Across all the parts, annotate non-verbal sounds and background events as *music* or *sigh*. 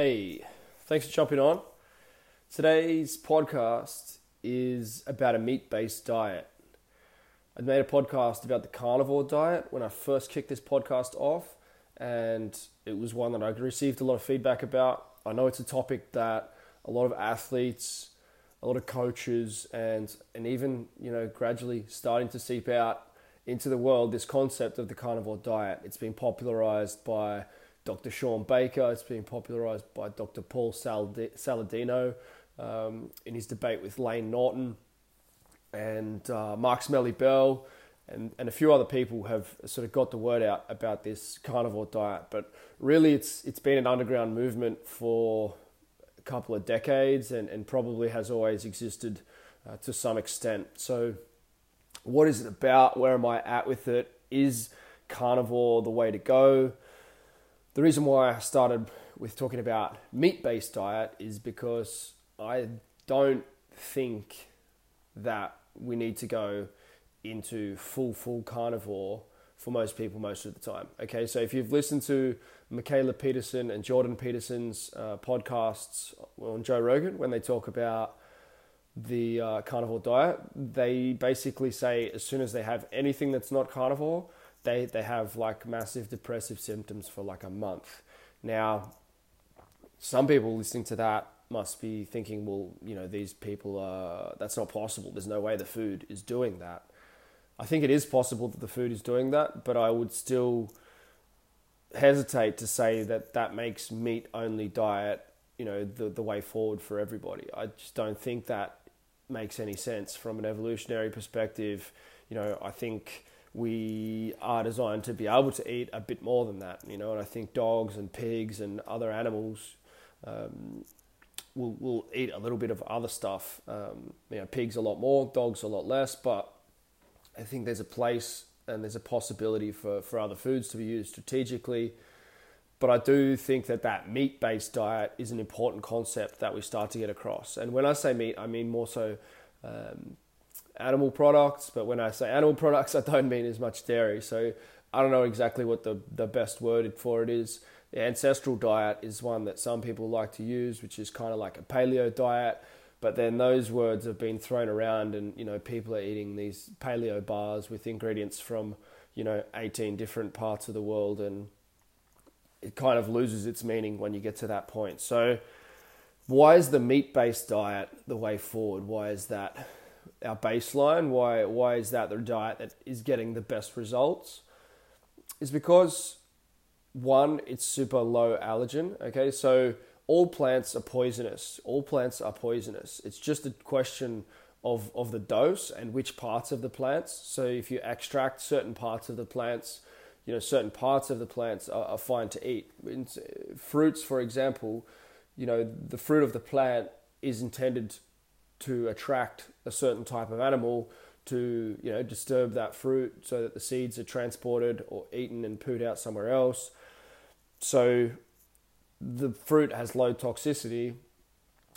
Hey, thanks for jumping on. Today's podcast is about a meat based diet. I made a podcast about the carnivore diet when I first kicked this podcast off, and it was one that I received a lot of feedback about. I know it's a topic that a lot of athletes, a lot of coaches, and, and even you know gradually starting to seep out into the world this concept of the carnivore diet. It's been popularized by Dr. Shawn Baker. It's been popularized by Dr. Paul Saladino um, in his debate with Layne Norton and uh, Mark Smelly Bell. And, and a few other people have sort of got the word out about this carnivore diet, but really it's it's been an underground movement for a couple of decades and, and probably has always existed uh, to some extent. So, what is it about? Where am I at with it? Is carnivore the way to go? The reason why I started with talking about meat based diet is because I don't think that we need to go into full, full carnivore for most people most of the time. Okay, so if you've listened to Mikhaila Peterson and Jordan Peterson's uh, podcasts on Joe Rogan when they talk about the uh, carnivore diet, they basically say as soon as they have anything that's not carnivore, they, they have like massive depressive symptoms for like a month. Now, some people listening to that must be thinking, well, you know, these people are, that's not possible. There's no way the food is doing that. I think it is possible that the food is doing that, but I would still hesitate to say that that makes meat only diet, you know, the, the way forward for everybody. I just don't think that makes any sense from an evolutionary perspective. You know, I think we are designed to be able to eat a bit more than that, you know. And I think dogs and pigs and other animals um, will will eat a little bit of other stuff. Um, you know, pigs a lot more, dogs a lot less. But I think there's a place and there's a possibility for for other foods to be used strategically. But I do think that that meat based diet is an important concept that we start to get across. And when I say meat, I mean more so. Um, animal products, but when I say animal *laughs* products, I don't mean as much dairy. So I don't know exactly what the, the best word for it is. The ancestral diet is one that some people like to use, which is kind of like a paleo diet. But then those words have been thrown around, and you know people are eating these paleo bars with ingredients from you know 18 different parts of the world, and it kind of loses its meaning when you get to that point. So, why is the meat-based diet the way forward? Why is that our baseline, why why is that the diet that is getting the best results, is because one, it's super low allergen. Okay, so all plants are poisonous. All plants are poisonous. It's just a question of of the dose and which parts of the plants. So if you extract certain parts of the plants, you know certain parts of the plants are, are fine to eat. Fruits, for example, you know the fruit of the plant is intended to attract a certain type of animal to you know disturb that fruit so that the seeds are transported or eaten and pooed out somewhere else. So the fruit has low toxicity,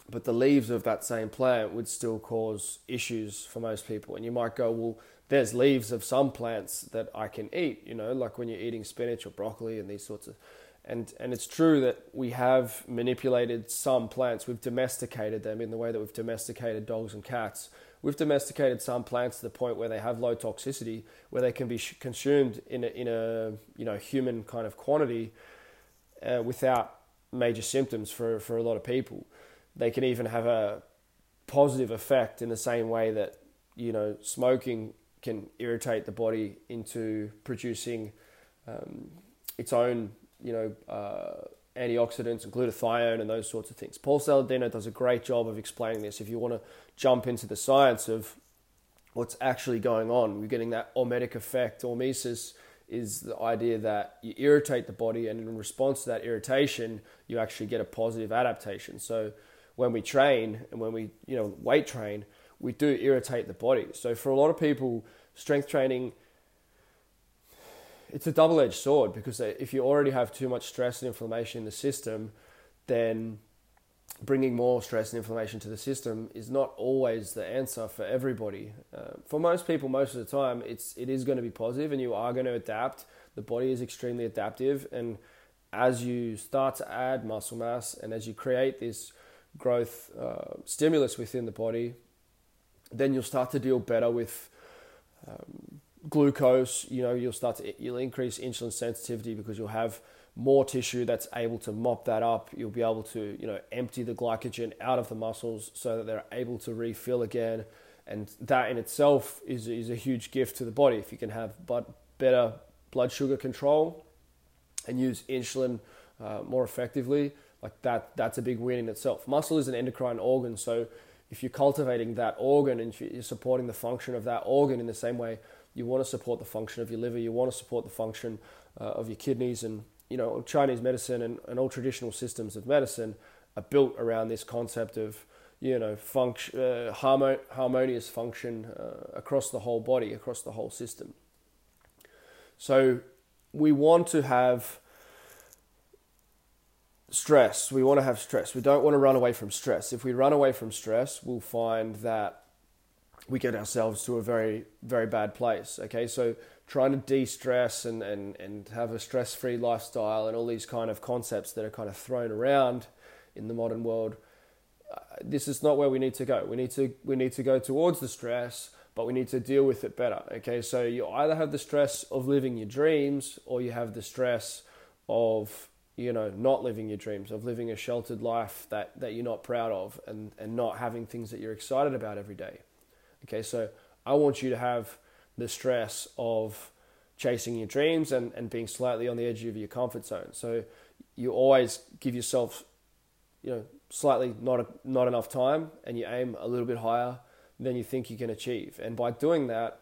but the leaves of that same plant would still cause issues for most people. And you might go, well, there's leaves of some plants that I can eat, you know, like when you're eating spinach or broccoli and these sorts of and, and it's true that we have manipulated some plants, we've domesticated them in the way that we've domesticated dogs and cats. We've domesticated some plants to the point where they have low toxicity, where they can be consumed in a, in a you know, human kind of quantity uh, without major symptoms for, for a lot of people. They can even have a positive effect in the same way that you know smoking can irritate the body into producing um, its own you know, uh, antioxidants and glutathione and those sorts of things. Paul Saladino does a great job of explaining this. If you want to jump into the science of what's actually going on, we're getting that hormetic effect. Hormesis is the idea that you irritate the body, and in response to that irritation, you actually get a positive adaptation. So when we train and when we you know weight train, we do irritate the body. So for a lot of people, strength training it's a double edged sword because if you already have too much stress and inflammation in the system, then bringing more stress and inflammation to the system is not always the answer for everybody. Uh, for most people, most of the time, it's it is going to be positive, and you are going to adapt. The body is extremely adaptive, and as you start to add muscle mass and as you create this growth uh, stimulus within the body, then you'll start to deal better with um, glucose. You know, you'll start to you'll increase insulin sensitivity because you'll have more tissue that's able to mop that up. You'll be able to you know empty the glycogen out of the muscles so that they're able to refill again, and that in itself is is a huge gift to the body if you can have but better blood sugar control and use insulin uh, more effectively, like that, that's a big win in itself. Muscle is an endocrine organ, so if you're cultivating that organ and you're supporting the function of that organ in the same way, you want to support the function of your liver, you want to support the function uh, of your kidneys, and you know Chinese medicine and, and all traditional systems of medicine are built around this concept of you know function, uh, harmo- harmonious function uh, across the whole body, across the whole system. So we want to have stress. We want to have stress. We don't want to run away from stress. If we run away from stress, we'll find that we get ourselves to a very, very bad place. Okay, so trying to de stress and, and, and have a stress free lifestyle and all these kind of concepts that are kind of thrown around in the modern world. Uh, this is not where we need to go. We need to we need to go towards the stress, but we need to deal with it better. Okay, so you either have the stress of living your dreams, or you have the stress of you know not living your dreams, of living a sheltered life that that you're not proud of, and and not having things that you're excited about every day. Okay, so I want you to have the stress of chasing your dreams and, and being slightly on the edge of your comfort zone. So you always give yourself, you know, slightly not a, not enough time, and you aim a little bit higher than you think you can achieve. And by doing that,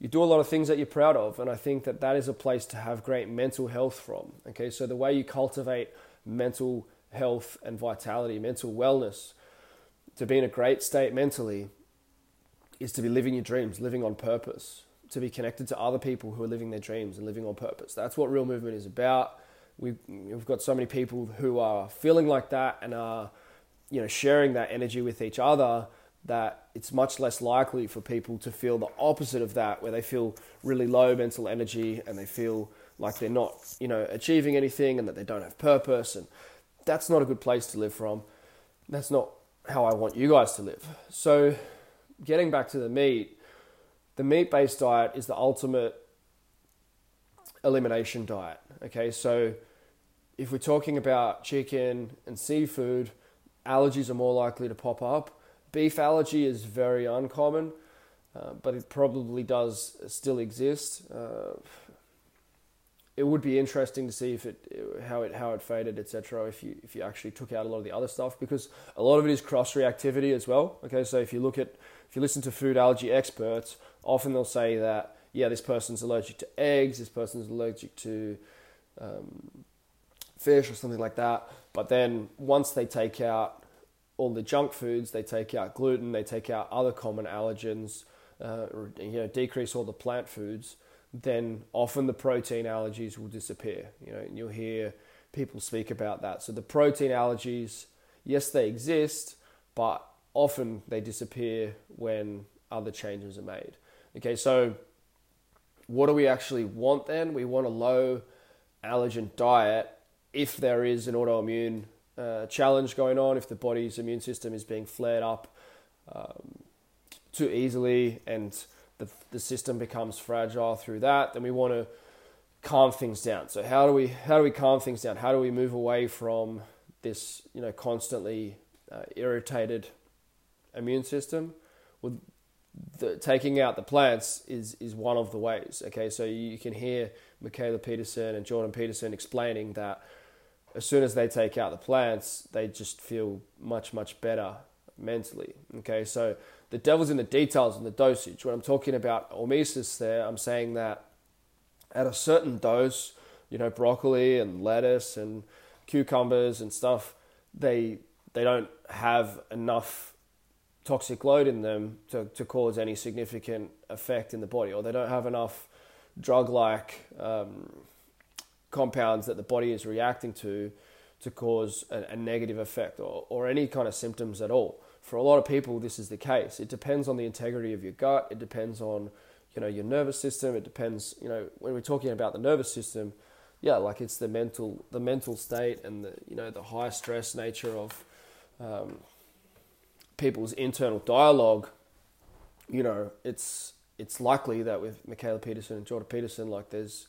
you do a lot of things that you're proud of. And I think that that is a place to have great mental health from. Okay, so the way you cultivate mental health and vitality, mental wellness, to be in a great state mentally, is to be living your dreams, living on purpose, to be connected to other people who are living their dreams and living on purpose. That's what real movement is about. We've, we've got so many people who are feeling like that and are, you know, sharing that energy with each other that it's much less likely for people to feel the opposite of that, where they feel really low mental energy and they feel like they're not, you know, achieving anything and that they don't have purpose. And that's not a good place to live from. That's not how I want you guys to live. So, getting back to the meat, the meat based diet is the ultimate elimination diet. Okay, so if we're talking about chicken and seafood, allergies are more likely to pop up Beef allergy is very uncommon, uh, but it probably does still exist. Uh, it would be interesting to see if it how it how it faded, etc. If you if you actually took out a lot of the other stuff, because a lot of it is cross reactivity as well. Okay, so if you look at if you listen to food allergy experts, often they'll say that yeah, this person's allergic to eggs, this person's allergic to um, fish or something like that. But then once they take out all the junk foods, they take out gluten, they take out other common allergens, uh, you know, decrease all the plant foods, then often the protein allergies will disappear. You know, and you'll hear people speak about that. So the protein allergies, yes, they exist, but often they disappear when other changes are made. Okay, so what do we actually want then? We want a low allergen diet if there is an autoimmune uh, challenge going on, if the body's immune system is being flared up um, too easily and the, the system becomes fragile through that, then we want to calm things down. So how do we how do we calm things down? How do we move away from this you know constantly uh, irritated immune system? Well, the, taking out the plants is is one of the ways. Okay, so you can hear Mikhaila Peterson and Jordan Peterson explaining that as soon as they take out the plants, they just feel much, much better mentally. Okay, so the devil's in the details and the dosage. When I'm talking about hormesis there, I'm saying that at a certain dose, you know, broccoli and lettuce and cucumbers and stuff, they they don't have enough toxic load in them to, to cause any significant effect in the body, or they don't have enough drug like um, compounds that the body is reacting to to cause a, a negative effect or, or any kind of symptoms at all. For a lot of people, this is the case. It depends on the integrity of your gut. It depends on you know your nervous system. It depends you know when we're talking about the nervous system, yeah, like it's the mental the mental state and the you know the high stress nature of um, people's internal dialogue. You know, it's it's likely that with Mikhaila Peterson and Jordan Peterson, like there's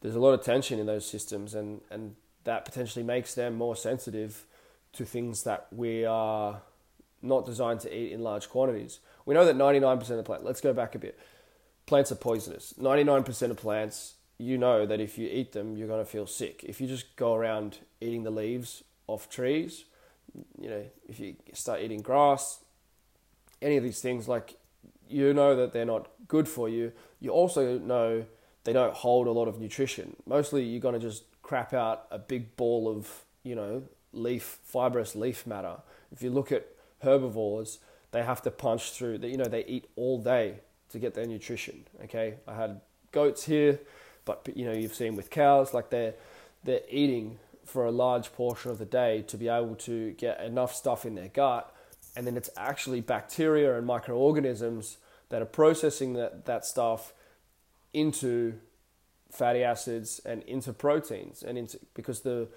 there's a lot of tension in those systems, and and that potentially makes them more sensitive to things that we are not designed to eat in large quantities. We know that 99% of plants, let's go back a bit, plants are poisonous. 99% of plants, you know that if you eat them, you're going to feel sick. If you just go around eating the leaves off trees, you know, if you start eating grass, any of these things, like you know that they're not good for you. You also know they don't hold a lot of nutrition. Mostly you're going to just crap out a big ball of, you know, leaf, fibrous leaf matter. If you look at herbivores, they have to punch through. that, You know, they eat all day to get their nutrition. Okay, I had goats here, but you know, you've seen with cows, like they're they're eating for a large portion of the day to be able to get enough stuff in their gut, and then it's actually bacteria and microorganisms that are processing that, that stuff into fatty acids and into proteins and into because the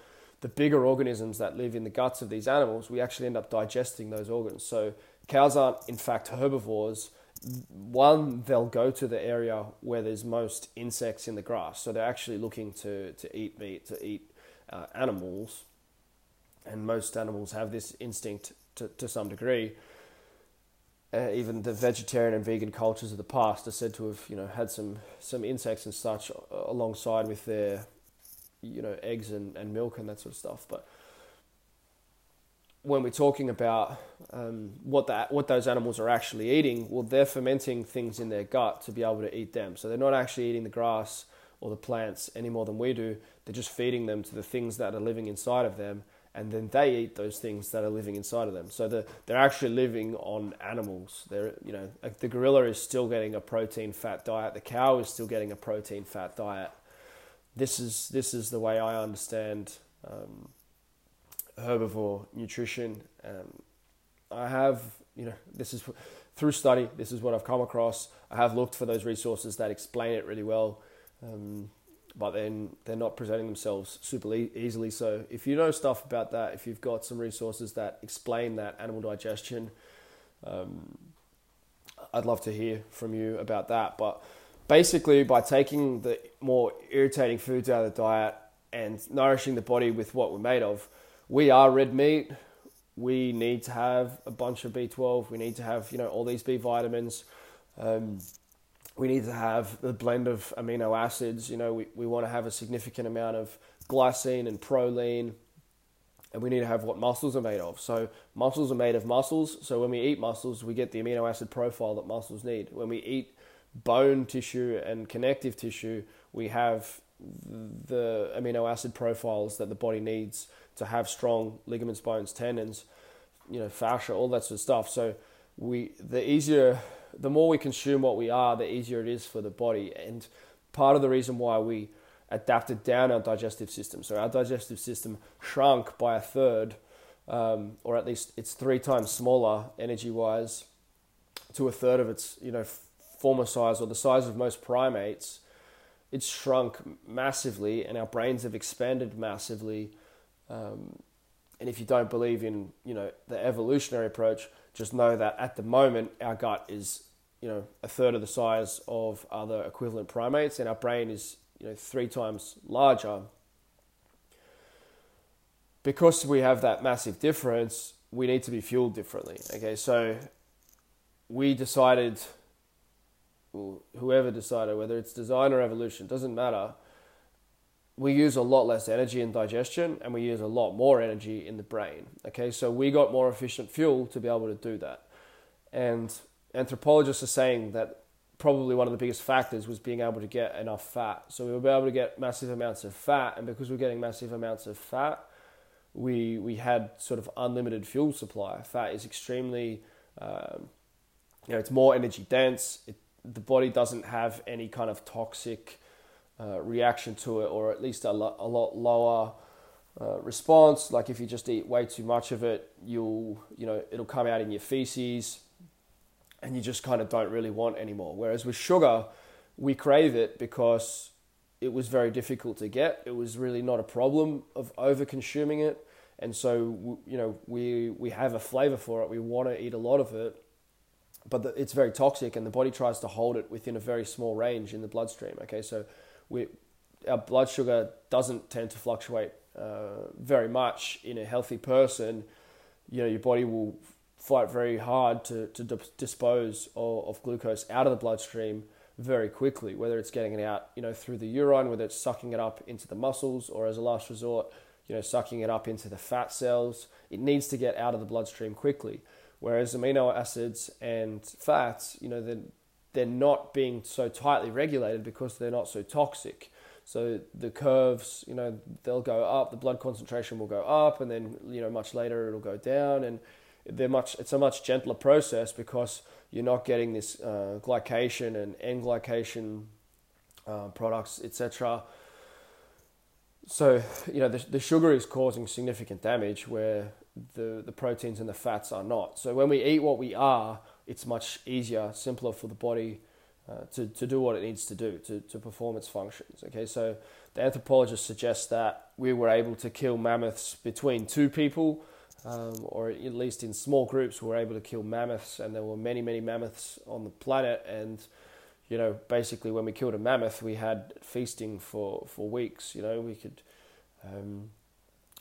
the bigger organisms that live in the guts of these animals, we actually end up digesting those organs. So cows aren't in fact herbivores. One, they'll go to the area where there's most insects in the grass. So they're actually looking to, to eat meat, to eat uh, animals. And most animals have this instinct to, to some degree. Uh, even the vegetarian and vegan cultures of the past are said to have, you know, had some, some insects and such alongside with their you know eggs and, and milk and that sort of stuff. But when we're talking about um, what that what those animals are actually eating, well, they're fermenting things in their gut to be able to eat them. So they're not actually eating the grass or the plants any more than we do. They're just feeding them to the things that are living inside of them, and then they eat those things that are living inside of them. So the, they're actually living on animals. They're you know the gorilla is still getting a protein fat diet. The cow is still getting a protein fat diet this is this is the way I understand um, herbivore nutrition. Um, I have you know this is through study. This is what I've come across. I have looked for those resources that explain it really well, um, but then they're not presenting themselves super e- easily. So if you know stuff about that, if you've got some resources that explain that animal digestion, um, I'd love to hear from you about that. But basically by taking the more irritating foods out of the diet and nourishing the body with what we're made of. We are red meat. We need to have a bunch of B12. We need to have, you know, all these B vitamins. Um, we need to have the blend of amino acids. You know, we, we want to have a significant amount of glycine and proline. And we need to have what muscles are made of. So, muscles are made of muscles. So, when we eat muscles, we get the amino acid profile that muscles need. When we eat bone tissue and connective tissue, we have the amino acid profiles that the body needs to have strong ligaments, bones, tendons, you know, fascia, all that sort of stuff. So we the easier the more we consume what we are, the easier it is for the body. And part of the reason why we adapted down our digestive system, so our digestive system shrunk by a third, um, or at least it's three times smaller energy wise, to a third of its you know former size or the size of most primates, it's shrunk massively, and our brains have expanded massively. Um, and if you don't believe in you know the evolutionary approach, just know that at the moment our gut is you know a third of the size of other equivalent primates, and our brain is you know three times larger. Because we have that massive difference, we need to be fueled differently. Okay, so we decided whoever decided, whether it's design or evolution, doesn't matter. We use a lot less energy in digestion and we use a lot more energy in the brain. Okay, so we got more efficient fuel to be able to do that. And anthropologists are saying that probably one of the biggest factors was being able to get enough fat. So we were able to get massive amounts of fat, and because we're getting massive amounts of fat, we we had sort of unlimited fuel supply. Fat is extremely, um, you know, it's more energy dense. It the body doesn't have any kind of toxic uh, reaction to it, or at least a, lo- a lot lower uh, response. Like if you just eat way too much of it, you'll you know it'll come out in your feces, and you just kind of don't really want anymore. Whereas with sugar, we crave it because it was very difficult to get. It was really not a problem of over consuming it, and so you know we we have a flavor for it. We want to eat a lot of it, but the, it's very toxic, and the body tries to hold it within a very small range in the bloodstream. Okay, so we our blood sugar doesn't tend to fluctuate uh, very much in a healthy person. You know, your body will fight very hard to to dispose of, of glucose out of the bloodstream very quickly, whether it's getting it out, you know, through the urine, whether it's sucking it up into the muscles, or as a last resort, you know, sucking it up into the fat cells. It needs to get out of the bloodstream quickly. Whereas amino acids and fats, you know, they're, they're not being so tightly regulated because they're not so toxic. So the curves, you know, they'll go up, the blood concentration will go up, and then, you know, much later it'll go down. And they're much, it's a much gentler process because you're not getting this uh, glycation and N glycation uh, products, etc. So, you know, the, the sugar is causing significant damage where the, the proteins and the fats are not. So, when we eat what we are, it's much easier, simpler for the body uh, to, to do what it needs to do, to, to perform its functions. Okay, so the anthropologist suggests that we were able to kill mammoths between two people um, or at least in small groups, we were able to kill mammoths, and there were many, many mammoths on the planet. And you know, basically, when we killed a mammoth, we had feasting for, for weeks. You know, we could, um,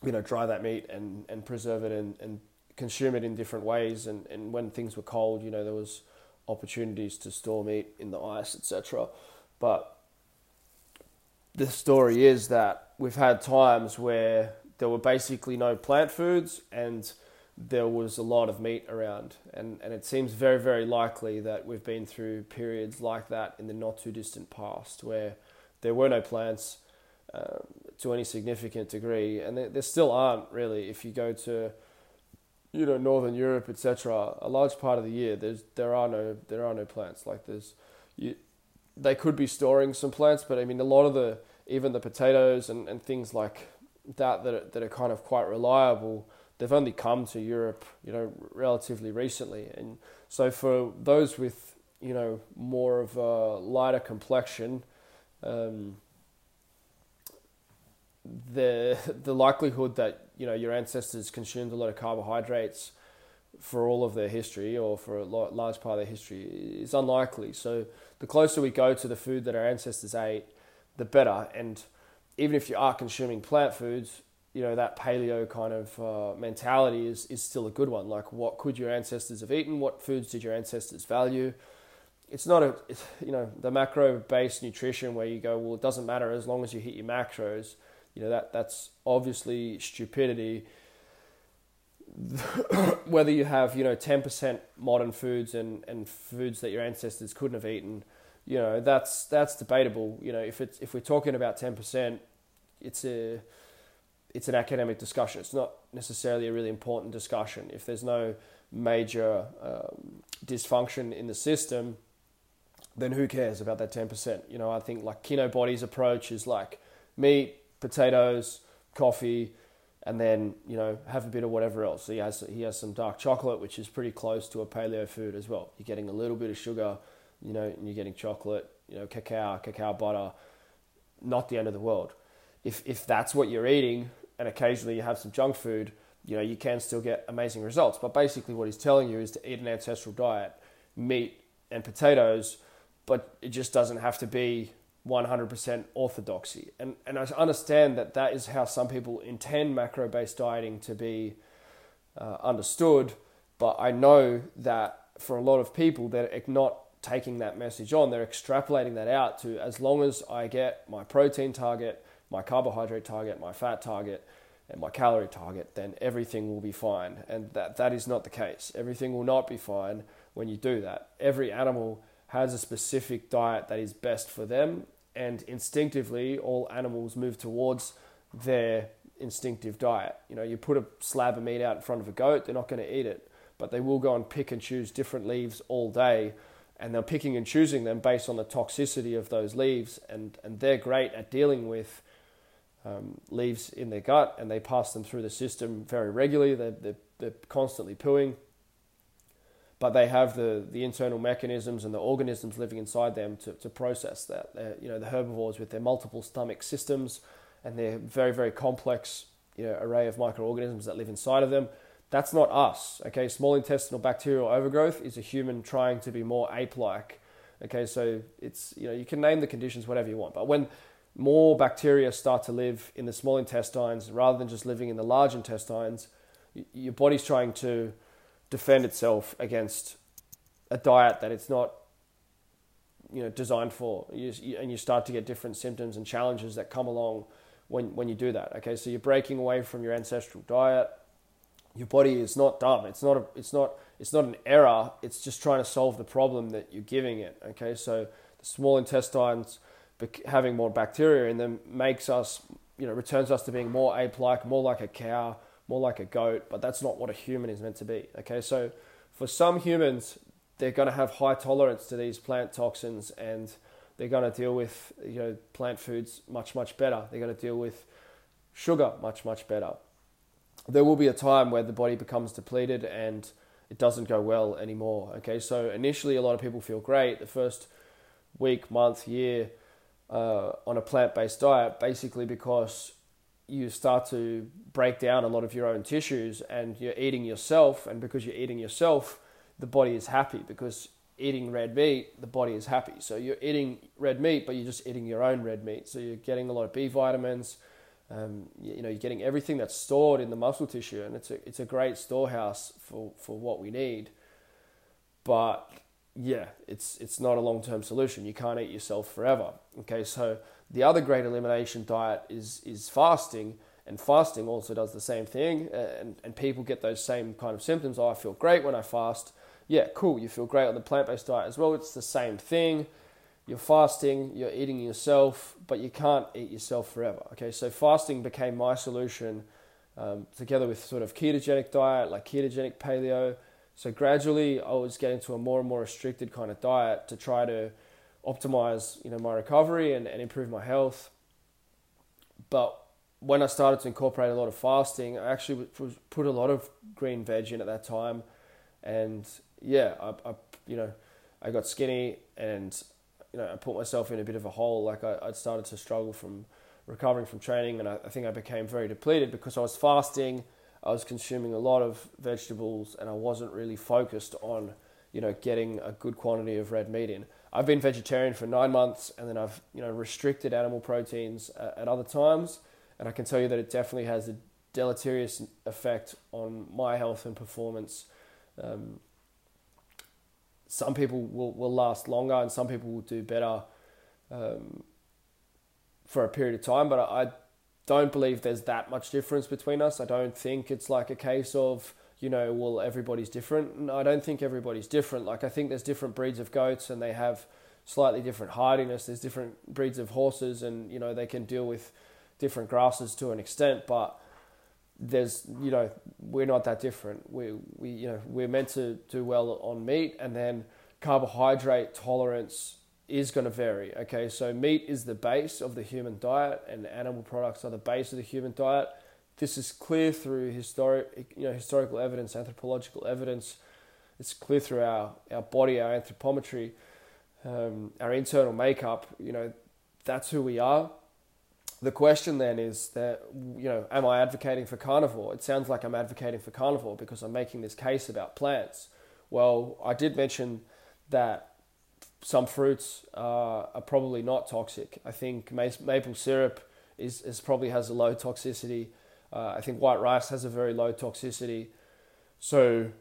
you know, dry that meat and, and preserve it and, and consume it in different ways. And, and when things were cold, you know, there was opportunities to store meat in the ice, etc. But the story is that we've had times where there were basically no plant foods and there was a lot of meat around. And, and it seems very, very likely that we've been through periods like that in the not too distant past where there were no plants um, to any significant degree. And there, there still aren't really. If you go to you know Northern Europe, etc., a large part of the year there's there are no there are no plants. Like there's you, they could be storing some plants, but I mean a lot of the even the potatoes and, and things like that that are, that are kind of quite reliable, they've only come to Europe, you know, relatively recently. And so for those with, you know, more of a lighter complexion, um, the the likelihood that you know your ancestors consumed a lot of carbohydrates for all of their history or for a large part of their history is unlikely. So the closer we go to the food that our ancestors ate, the better. And even if you are consuming plant foods, you know that paleo kind of uh, mentality is is still a good one. Like, what could your ancestors have eaten? What foods did your ancestors value? It's not a you know the macro based nutrition where you go, well, it doesn't matter as long as you hit your macros. You know that that's obviously stupidity. *coughs* Whether you have you know ten percent modern foods and and foods that your ancestors couldn't have eaten you know that's that's debatable. You know, if it's if we're talking about ten percent, it's a it's an academic discussion. It's not necessarily a really important discussion. If there's no major um, dysfunction in the system, then who cares about that ten percent? You know, I think like Kinobody's approach is like meat, potatoes, coffee, and then you know have a bit of whatever else. He has he has some dark chocolate, which is pretty close to a paleo food as well. You're getting a little bit of sugar you know, and you're getting chocolate, you know, cacao, cacao butter, not the end of the world. If, if that's what you're eating and occasionally you have some junk food, you know, you can still get amazing results. But basically, what he's telling you is to eat an ancestral diet, meat and potatoes, but it just doesn't have to be 100% orthodoxy. And, and I understand that that is how some people intend macro based dieting to be uh, understood, but I know that for a lot of people, that are not taking that message on, they're extrapolating that out to as long as I get my protein target, my carbohydrate target, my fat target, and my calorie target, then everything will be fine. And that, that is not the case. Everything will not be fine when you do that. Every animal has a specific diet that is best for them, and instinctively, all animals move towards their instinctive diet. You know, you put a slab of meat out in front of a goat, they're not going to eat it, but they will go and pick and choose different leaves all day and they're picking and choosing them based on the toxicity of those leaves, and, and they're great at dealing with um, leaves in their gut, and they pass them through the system very regularly. They're, they're, they're constantly pooing. but they have the, the internal mechanisms and the organisms living inside them to, to process that. They're, you know, the herbivores with their multiple stomach systems and their very, very complex you know, array of microorganisms that live inside of them. That's not us. Okay, small intestinal bacterial overgrowth is a human trying to be more ape-like. Okay, so it's you know you can name the conditions whatever you want, but when more bacteria start to live in the small intestines rather than just living in the large intestines, your body's trying to defend itself against a diet that it's not you know designed for you, and you start to get different symptoms and challenges that come along when, when you do that okay so you're breaking away from your ancestral diet your body is not dumb it's not a, it's not it's not an error it's just trying to solve the problem that you're giving it okay so the small intestines having more bacteria in them makes us you know returns us to being more ape like more like a cow more like a goat, but that's not what a human is meant to be. Okay, so for some humans, they're going to have high tolerance to these plant toxins and they're going to deal with you know plant foods much much better. They're going to deal with sugar much much better. There will be a time where the body becomes depleted and it doesn't go well anymore. Okay, so initially a lot of people feel great. The first week, month, year uh, on a plant-based diet, basically because you start to break down a lot of your own tissues and you're eating yourself and because you're eating yourself the body is happy. Because eating red meat the body is happy. So you're eating red meat but you're just eating your own red meat. So you're getting a lot of b vitamins um, you, you know you're getting everything that's stored in the muscle tissue and it's a, it's a great storehouse for, for what we need but yeah it's it's not a long-term solution you can't eat yourself forever okay so the other great elimination diet is is fasting, and fasting also does the same thing. And, and people get those same kind of symptoms. Oh, I feel great when I fast. Yeah, cool. You feel great on the plant based diet as well. It's the same thing. You're fasting, you're eating yourself, but you can't eat yourself forever. Okay, so fasting became my solution um, together with sort of ketogenic diet, like ketogenic paleo. So gradually, I was getting to a more and more restricted kind of diet to try to optimize you know my recovery and, and improve my health. But when I started to incorporate a lot of fasting, I actually put a lot of green veg in at that time, and yeah, I, I you know I got skinny and you know I put myself in a bit of a hole. Like I, I started to struggle from recovering from training, and I, I think I became very depleted because I was fasting. I was consuming a lot of vegetables, and I wasn't really focused on you know getting a good quantity of red meat in. I've been vegetarian for nine months, and then I've you know restricted animal proteins at, at other times, and I can tell you that it definitely has a deleterious effect on my health and performance. Um, some people will, will last longer, and some people will do better um, for a period of time. But I, I don't believe there's that much difference between us. I don't think it's like a case of you know, well, everybody's different. And I don't think everybody's different. Like, I think there's different breeds of goats and they have slightly different hardiness. There's different breeds of horses and, you know, they can deal with different grasses to an extent. But there's, you know, we're not that different. We, we you know, we're meant to do well on meat and then carbohydrate tolerance is going to vary. Okay, so meat is the base of the human diet and animal products are the base of the human diet this is clear through historic, you know, historical evidence, anthropological evidence. It's clear through our, our body, our anthropometry, um, our internal makeup. You know, that's who we are. The question then is that, you know, am I advocating for carnivore? It sounds like I'm advocating for carnivore because I'm making this case about plants. Well, I did mention that some fruits are, are probably not toxic. I think maple syrup is, is probably has a low toxicity uh, I think white rice has a very low toxicity. So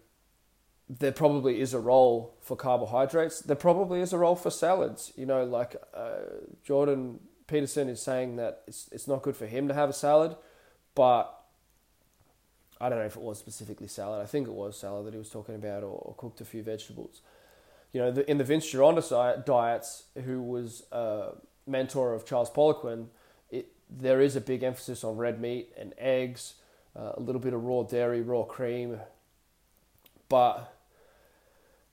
there probably is a role for carbohydrates. There probably is a role for salads. You know, like uh, Jordan Peterson is saying that it's it's not good for him to have a salad, but I don't know if it was specifically salad. I think it was salad that he was talking about, or, or cooked a few vegetables. You know, the, in the Vince Gironda diets, who was a mentor of Charles Poliquin, there is a big emphasis on red meat and eggs, uh, a little bit of raw dairy, raw cream, but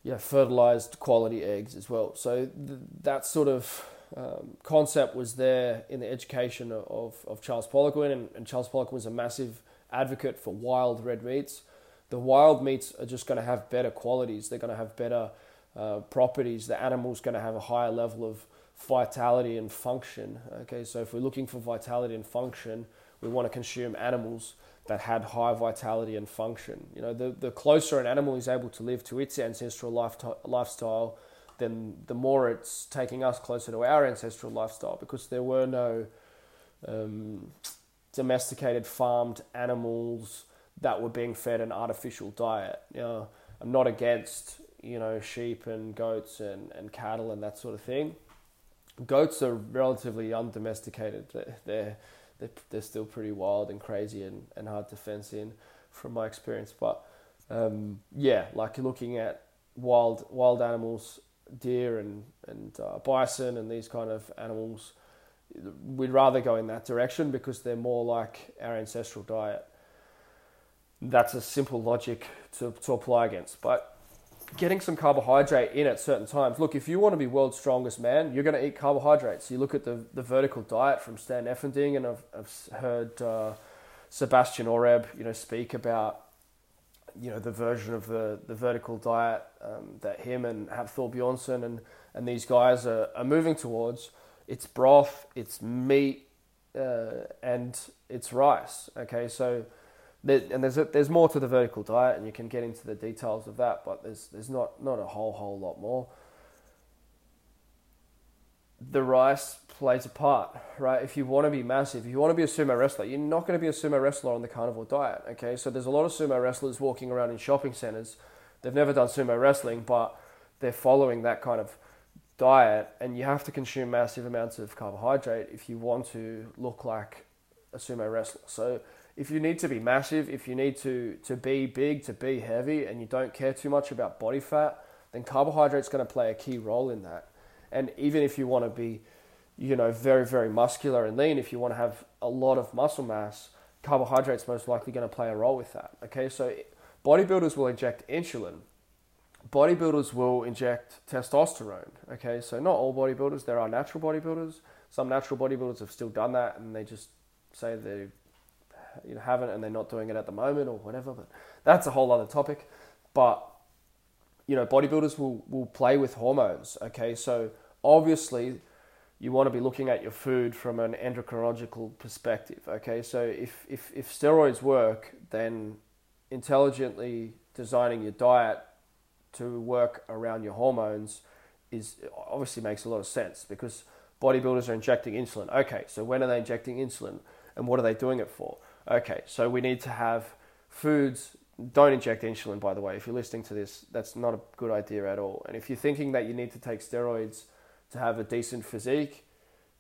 yeah, fertilized quality eggs as well. So th- that sort of um, concept was there in the education of, of Charles Poliquin, and, and Charles Poliquin was a massive advocate for wild red meats. The wild meats are just going to have better qualities. They're going to have better uh, properties. The animal's going to have a higher level of vitality and function. Okay, so if we're looking for vitality and function, we want to consume animals that had high vitality and function. You know, the, the closer an animal is able to live to its ancestral life lifestyle, then the more it's taking us closer to our ancestral lifestyle because there were no um, domesticated farmed animals that were being fed an artificial diet. You know, I'm not against you know sheep and goats and, and cattle and that sort of thing. Goats are relatively undomesticated. They're, they're they're, still pretty wild and crazy and, and hard to fence in from my experience. But um, yeah, like looking at wild wild animals, deer and and uh, bison and these kind of animals, we'd rather go in that direction because they're more like our ancestral diet. That's a simple logic to, to apply against. But getting some carbohydrate in at certain times. Look, if you want to be world's strongest man, you're going to eat carbohydrates. You look at the, the vertical diet from Stan Efferding, and I've, I've heard uh, Sebastian Oreb, you know, speak about, you know, the version of the, the vertical diet um, that him and Hafthor Bjornsson and, and these guys are, are moving towards. It's broth, it's meat, uh, and it's rice. Okay, so and there's a, there's more to the vertical diet, and you can get into the details of that, but there's there's not not a whole whole lot more. The rice plays a part, right? If you want to be massive, if you want to be a sumo wrestler, you're not going to be a sumo wrestler on the carnivore diet. Okay, so there's a lot of sumo wrestlers walking around in shopping centers. They've never done sumo wrestling, but they're following that kind of diet, and you have to consume massive amounts of carbohydrate if you want to look like a sumo wrestler. So if you need to be massive, if you need to, to be big, to be heavy, and you don't care too much about body fat, then carbohydrate's going to play a key role in that. And even if you want to be, you know, very, very muscular and lean, if you want to have a lot of muscle mass, carbohydrate's most likely going to play a role with that. Okay, so bodybuilders will inject insulin. Bodybuilders will inject testosterone. Okay, so not all bodybuilders, there are natural bodybuilders. Some natural bodybuilders have still done that and they just say they you know haven't and they're not doing it at the moment or whatever. But that's a whole other topic. But you know, bodybuilders will will play with hormones. Okay, so obviously you want to be looking at your food from an endocrinological perspective. Okay, so if if if steroids work, then intelligently designing your diet to work around your hormones is obviously makes a lot of sense because bodybuilders are injecting insulin. Okay, so when are they injecting insulin and what are they doing it for? Okay, so we need to have foods. Don't inject insulin, by the way. If you're listening to this, that's not a good idea at all. And if you're thinking that you need to take steroids to have a decent physique,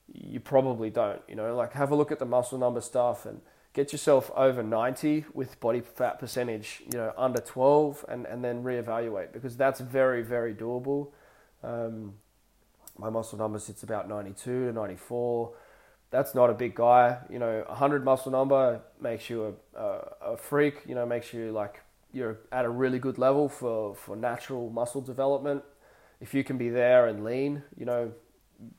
you probably don't. You know, like have a look at the muscle number stuff and get yourself over 90 with body fat percentage, you know, under 12 and, and then reevaluate because that's very, very doable. Um, my muscle number sits about 92 to 94 that's not a big guy. You know, 100 muscle number makes you a, a, a, freak, you know, makes you like you're at a really good level for, for natural muscle development. If you can be there and lean, you know,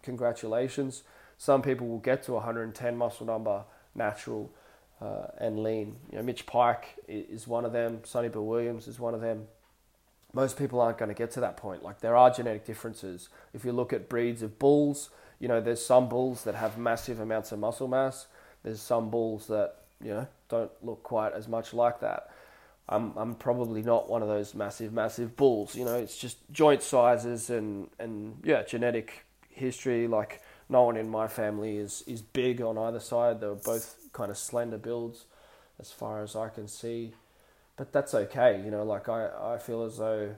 congratulations. Some people will get to 110 muscle number natural uh, and lean. You know, Mitch Pike is one of them. Sonny Bill Williams is one of them. Most people aren't going to get to that point. Like there are genetic differences. If you look at breeds of bulls, you know, there's some bulls that have massive amounts of muscle mass. There's some bulls that, you know, don't look quite as much like that. I'm, I'm probably not one of those massive, massive bulls. You know, it's just joint sizes and, and yeah, genetic history. Like, no one in my family is, is big on either side. They're both kind of slender builds as far as I can see. But that's okay. You know, like, I, I feel as though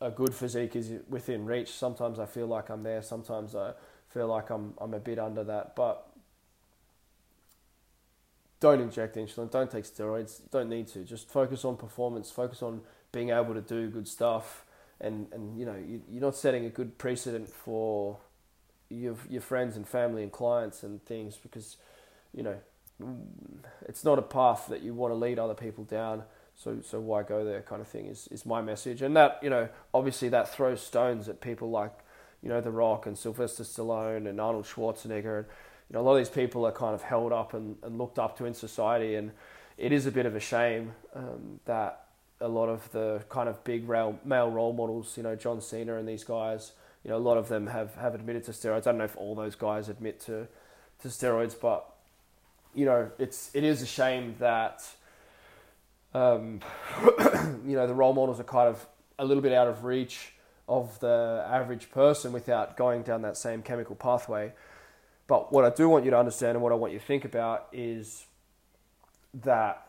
a good physique is within reach. Sometimes I feel like I'm there. Sometimes I feel like I'm I'm a bit under that, but don't inject insulin, don't take steroids, don't need to. Just focus on performance, focus on being able to do good stuff, and and you know you, you're not setting a good precedent for your your friends and family and clients and things because you know it's not a path that you want to lead other people down. So so why go there? Kind of thing is is my message, and that you know obviously that throws stones at people like you know, The Rock and Sylvester Stallone and Arnold Schwarzenegger. And, you know, a lot of these people are kind of held up and, and looked up to in society. And it is a bit of a shame um, that, a lot of the kind of big rail, male role models, you know, John Cena and these guys, you know, a lot of them have, have admitted to steroids. I don't know if all those guys admit to, to steroids, but you know, it's it is a shame that um, *coughs* you know the role models are kind of a little bit out of reach of the average person without going down that same chemical pathway. But what I do want you to understand and what I want you to think about is that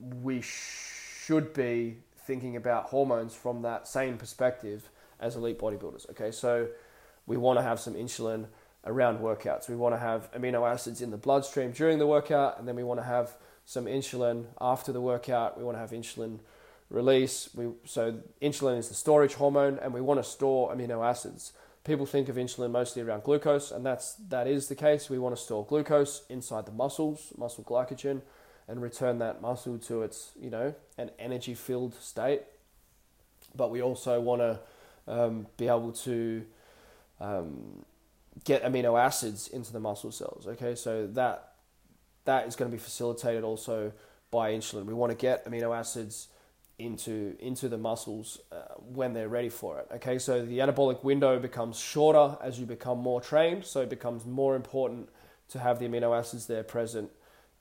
we should be thinking about hormones from that same perspective as elite bodybuilders. Okay, so we want to have some insulin around workouts. We want to have amino acids in the bloodstream during the workout, and then we want to have some insulin after the workout. We want to have insulin release. We, so insulin is the storage hormone, and we want to store amino acids. People think of insulin mostly around glucose, and that's that is the case. We want to store glucose inside the muscles, muscle glycogen, and return that muscle to its you know an energy filled state. But we also want to um, be able to um, get amino acids into the muscle cells. Okay, so that that is going to be facilitated also by insulin. We want to get amino acids into into the muscles uh, when they're ready for it. Okay, so the anabolic window becomes shorter as you become more trained, so it becomes more important to have the amino acids there present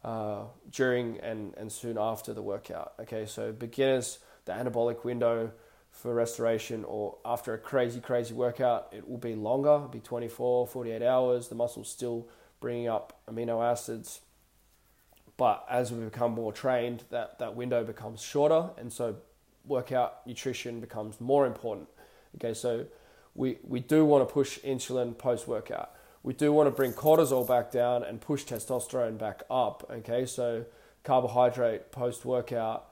uh, during and, and soon after the workout. Okay, so beginners, the anabolic window for restoration or after a crazy, crazy workout, it will be longer, It'll be 24, 48 hours. The muscle's still bringing up amino acids. But as we become more trained, that, that window becomes shorter, and so workout nutrition becomes more important. Okay, so we, we do want to push insulin post workout. We do want to bring cortisol back down and push testosterone back up. Okay, so carbohydrate post workout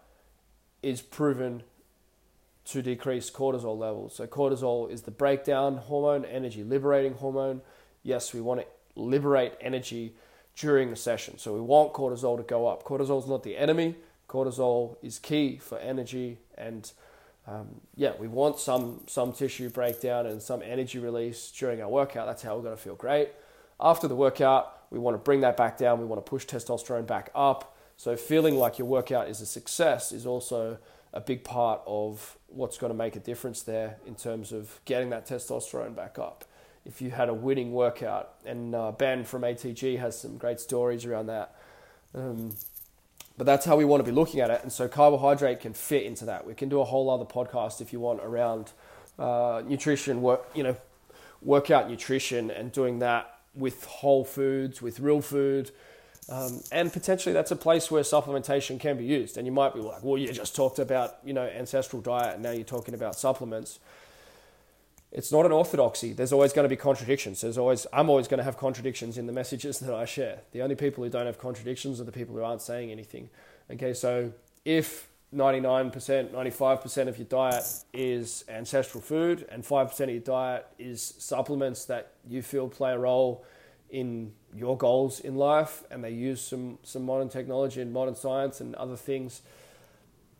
is proven to decrease cortisol levels. So, cortisol is the breakdown hormone, energy liberating hormone. Yes, we want to liberate energy during the session. So, we want cortisol to go up. Cortisol is not the enemy, cortisol is key for energy. And um, yeah, we want some, some tissue breakdown and some energy release during our workout. That's how we're going to feel great. After the workout, we want to bring that back down. We want to push testosterone back up. So, feeling like your workout is a success is also a big part of what's going to make a difference there in terms of getting that testosterone back up. If you had a winning workout, and uh, Ben from ATG has some great stories around that. Um, but that's how we want to be looking at it. And so carbohydrate can fit into that. We can do a whole other podcast if you want around uh, nutrition, work, you know, workout nutrition and doing that with whole foods, with real food, um, and potentially that's a place where supplementation can be used. And you might be like, well, you just talked about, you know, ancestral diet and now you're talking about supplements. It's not an orthodoxy. There's always going to be contradictions. There's always, I'm always going to have contradictions in the messages *laughs* that I share. The only people who don't have contradictions are the people who aren't saying anything. Okay, so if 99%, 95% of your diet is ancestral food and 5% of your diet is supplements that you feel play a role in your goals in life and they use some, some modern technology and modern science and other things,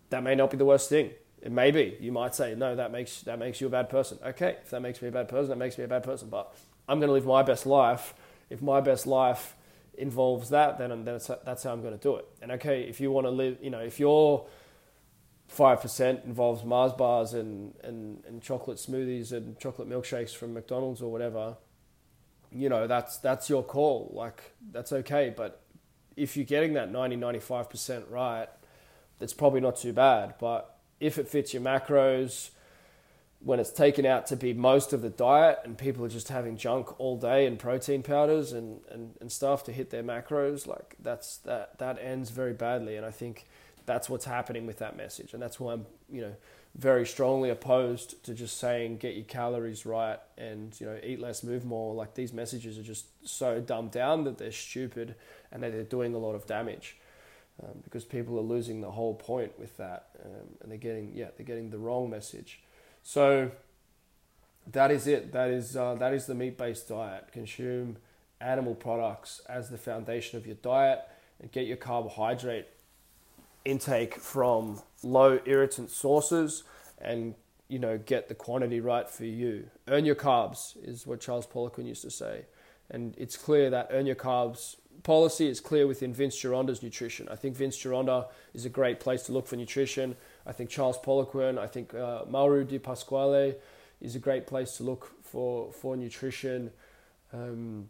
that may not be the worst thing. It may be. You might say, no, that makes, that makes you a bad person. Okay, if that makes me a bad person, that makes me a bad person. But I'm going to live my best life. If my best life involves that, then, then that's how I'm going to do it. And okay, if you want to live, you know, if your 5% involves Mars bars and, and, and chocolate smoothies and chocolate milkshakes from McDonald's or whatever, you know that's that's your call like that's okay but if you're getting that 90 95% right that's probably not too bad but if it fits your macros when it's taken out to be most of the diet and people are just having junk all day and protein powders and, and, and stuff to hit their macros like that's that that ends very badly. And i think that's what's happening with that message. And that's why i'm you know very strongly opposed to just saying get your calories right and you know eat less move more. Like these messages are just so dumbed down that they're stupid and that they're doing a lot of damage um, because people are losing the whole point with that um, and they're getting yeah they're getting the wrong message. So that is it. That is uh, that is the meat-based diet. Consume animal products as the foundation of your diet and get your carbohydrate intake from low irritant sources and you know get the quantity right for you. Earn your carbs is what Charles Poliquin used to say, and it's clear that earn your carbs policy is clear within Vince Gironda's nutrition. I think Vince Gironda is a great place to look for nutrition. I think Charles Poliquin, I think uh, Mauro Di Pasquale is a great place to look for for nutrition. Um,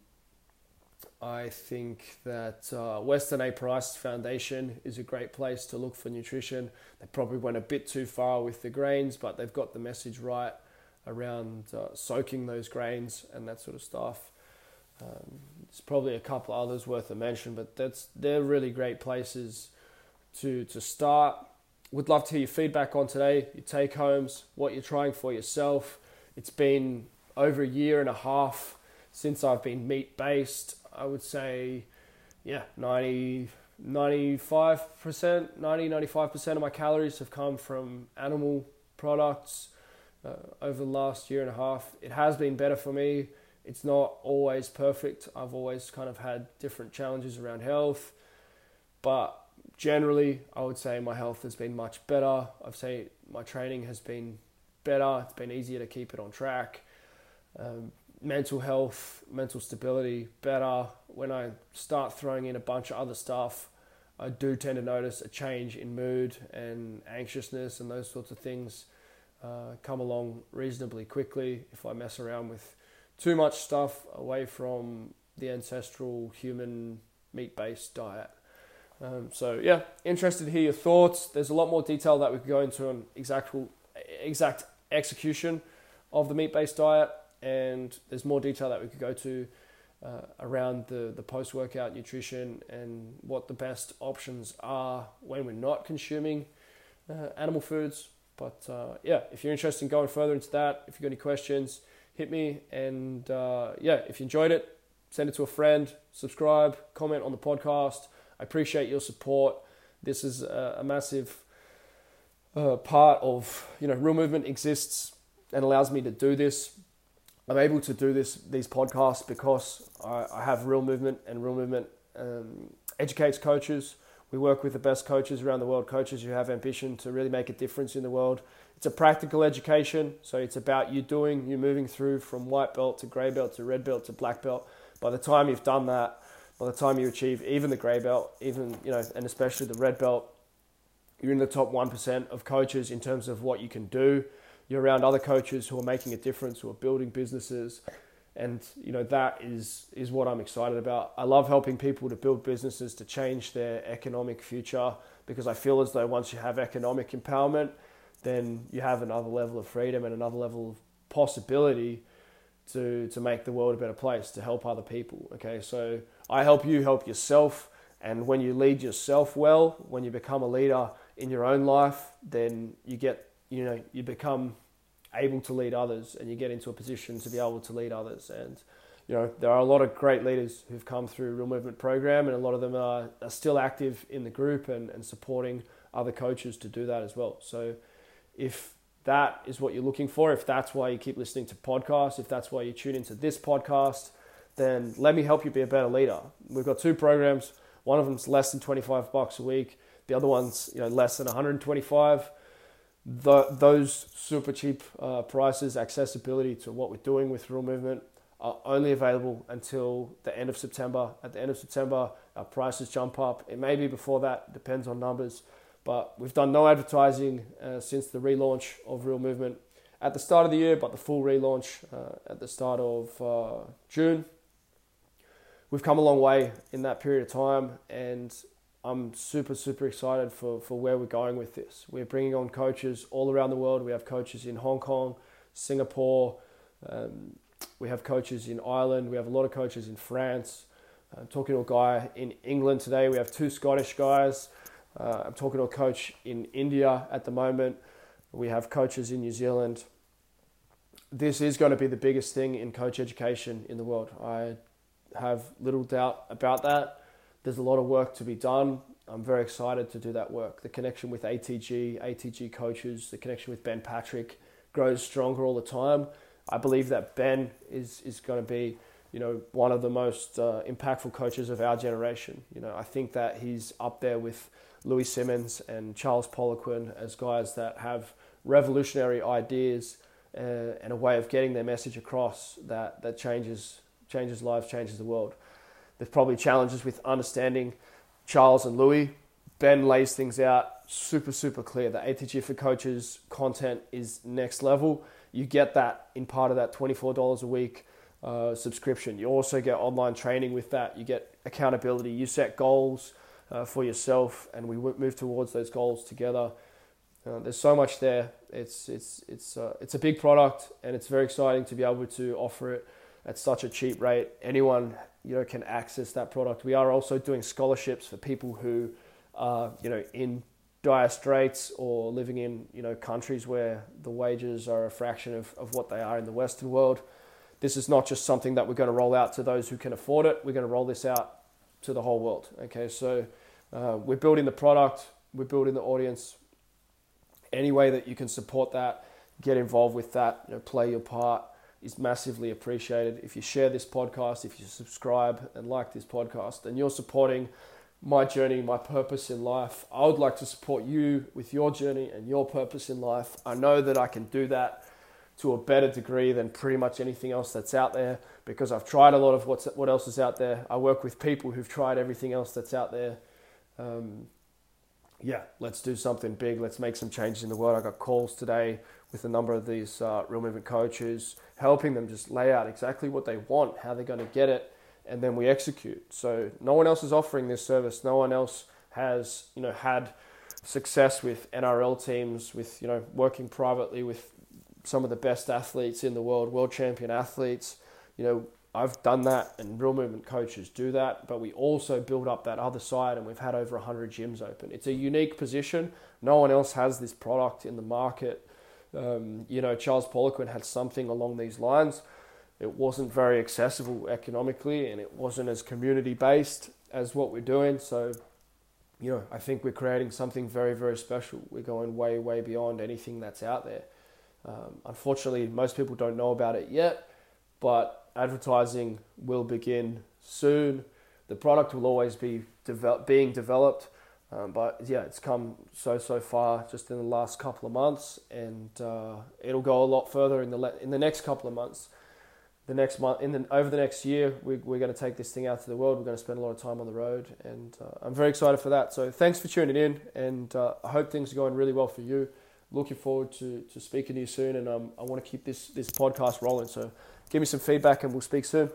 I think that uh, Weston A. Price Foundation is a great place to look for nutrition. They probably went a bit too far with the grains, but they've got the message right around uh, soaking those grains and that sort of stuff. Um, there's probably a couple others worth a mention, but that's they're really great places to to start. Would love to hear your feedback on today, your take homes, what you're trying for yourself. It's been over a year and a half since I've been meat based. I would say, yeah, 90, 95%, 90, 95% of my calories have come from animal products uh, over the last year and a half. It has been better for me. It's not always perfect. I've always kind of had different challenges around health, but generally, I would say my health has been much better. I've say my training has been better. It's been easier to keep it on track. Um, mental health, mental stability better. When I start throwing in a bunch of other stuff, I do tend to notice a change in mood and anxiousness and those sorts of things uh, come along reasonably quickly if I mess around with too much stuff away from the ancestral human meat based diet. Um, so yeah, interested to hear your thoughts. There's a lot more detail that we could go into on exact exact execution of the meat based diet, and there's more detail that we could go to uh, around the the post workout nutrition and what the best options are when we're not consuming uh, animal foods. But uh, yeah, if you're interested in going further into that, if you've got any questions, hit me. And uh, yeah, if you enjoyed it, send it to a friend, subscribe, comment on the podcast. I appreciate your support. This is a, a massive uh, part of you know real movement exists and allows me to do this. I'm able to do this these podcasts because I, I have real movement and real movement um, educates coaches. We work with the best coaches around the world, coaches who have ambition to really make a difference in the world. It's a practical education, so it's about you doing, you moving through from white belt to grey belt to red belt to black belt. By the time you've done that, by the time you achieve even the grey belt, even you know, and especially the red belt, you're in the top one percent of coaches in terms of what you can do. You're around other coaches who are making a difference, who are building businesses, and you know that is is what I'm excited about. I love helping people to build businesses to change their economic future because I feel as though once you have economic empowerment then you have another level of freedom and another level of possibility to to make the world a better place to help other people okay? So i help you help yourself and when you lead yourself well when you become a leader in your own life then you get you know you become able to lead others and you get into a position to be able to lead others. And you know there are a lot of great leaders who've come through real movement program and a lot of them are, are still active in the group and, and supporting other coaches to do that as well. So if that is what you're looking for, if that's why you keep listening to podcasts, if that's why you tune into this podcast, then let me help you be a better leader. We've got two programs. One of them's less than 25 bucks a week. The other one's you know less than 125. The, those super cheap uh, prices, accessibility to what we're doing with Real Movement are only available until the end of September. At the end of September, our prices jump up. It may be before that, depends on numbers. But we've done no advertising uh, since the relaunch of Real Movement at the start of the year, but the full relaunch uh, at the start of uh, June. We've come a long way in that period of time, and I'm super, super excited for, for where we're going with this. We're bringing on coaches all around the world. We have coaches in Hong Kong, Singapore, um, we have coaches in Ireland, we have a lot of coaches in France. I'm talking to a guy in England today. We have two Scottish guys. Uh, I'm talking to a coach in India at the moment. We have coaches in New Zealand. This is going to be the biggest thing in coach education in the world. I have little doubt about that. There's a lot of work to be done. I'm very excited to do that work. The connection with ATG, ATG coaches, the connection with Ben Patrick grows stronger all the time. I believe that Ben is, is going to be you know, one of the most uh, impactful coaches of our generation. You know, I think that he's up there with Louie Simmons and Charles Poliquin as guys that have revolutionary ideas uh, and a way of getting their message across that, that changes, changes lives, changes the world. There's probably challenges with understanding Charles and Louie. Ben lays things out super, super clear. The ATG for coaches content is next level. You get that in part of that $24 a week uh, subscription. You also get online training with that. You get accountability. You set goals uh, for yourself, and we move towards those goals together. Uh, there's so much there. It's it's it's uh, it's a big product, and it's very exciting to be able to offer it at such a cheap rate. Anyone you know can access that product. We are also doing scholarships for people who are you know in dire straits or living in you know countries where the wages are a fraction of, of what they are in the Western world. This is not just something that we're going to roll out to those who can afford it. We're going to roll this out to the whole world. Okay, so uh, we're building the product, we're building the audience. Any way that you can support that, get involved with that, you know, play your part is massively appreciated. If you share this podcast, if you subscribe and like this podcast, then you're supporting my journey, my purpose in life. I would like to support you with your journey and your purpose in life. I know that I can do that to a better degree than pretty much anything else that's out there because I've tried a lot of what's what else is out there. I work with people who've tried everything else that's out there. Um, yeah, let's do something big. Let's make some changes in the world. I got calls today with a number of these uh, real movement coaches, helping them just lay out exactly what they want, how they're going to get it, and then we execute. So no one else is offering this service. No one else has, you know, had success with NRL teams, with you know, working privately with some of the best athletes in the world, world champion athletes. You know, I've done that, and real movement coaches do that. But we also build up that other side, and we've had over 100 gyms open. It's a unique position. No one else has this product in the market um, you know, Charles Poliquin had something along these lines. It wasn't very accessible economically and it wasn't as community based as what we're doing. So, you know, I think we're creating something very, very special. We're going way, way beyond anything that's out there. Um, unfortunately, most people don't know about it yet, but advertising will begin soon. The product will always be develop, being developed. Um, but yeah, it's come so so far just in the last couple of months, and uh, it'll go a lot further in the le- in the next couple of months. The next month, in the, over the next year, we, we're going to take this thing out to the world. We're going to spend a lot of time on the road, and uh, I'm very excited for that. So thanks for tuning in, and uh, I hope things are going really well for you. Looking forward to, to speaking to you soon, and um, I want to keep this this podcast rolling. So give me some feedback, and we'll speak soon.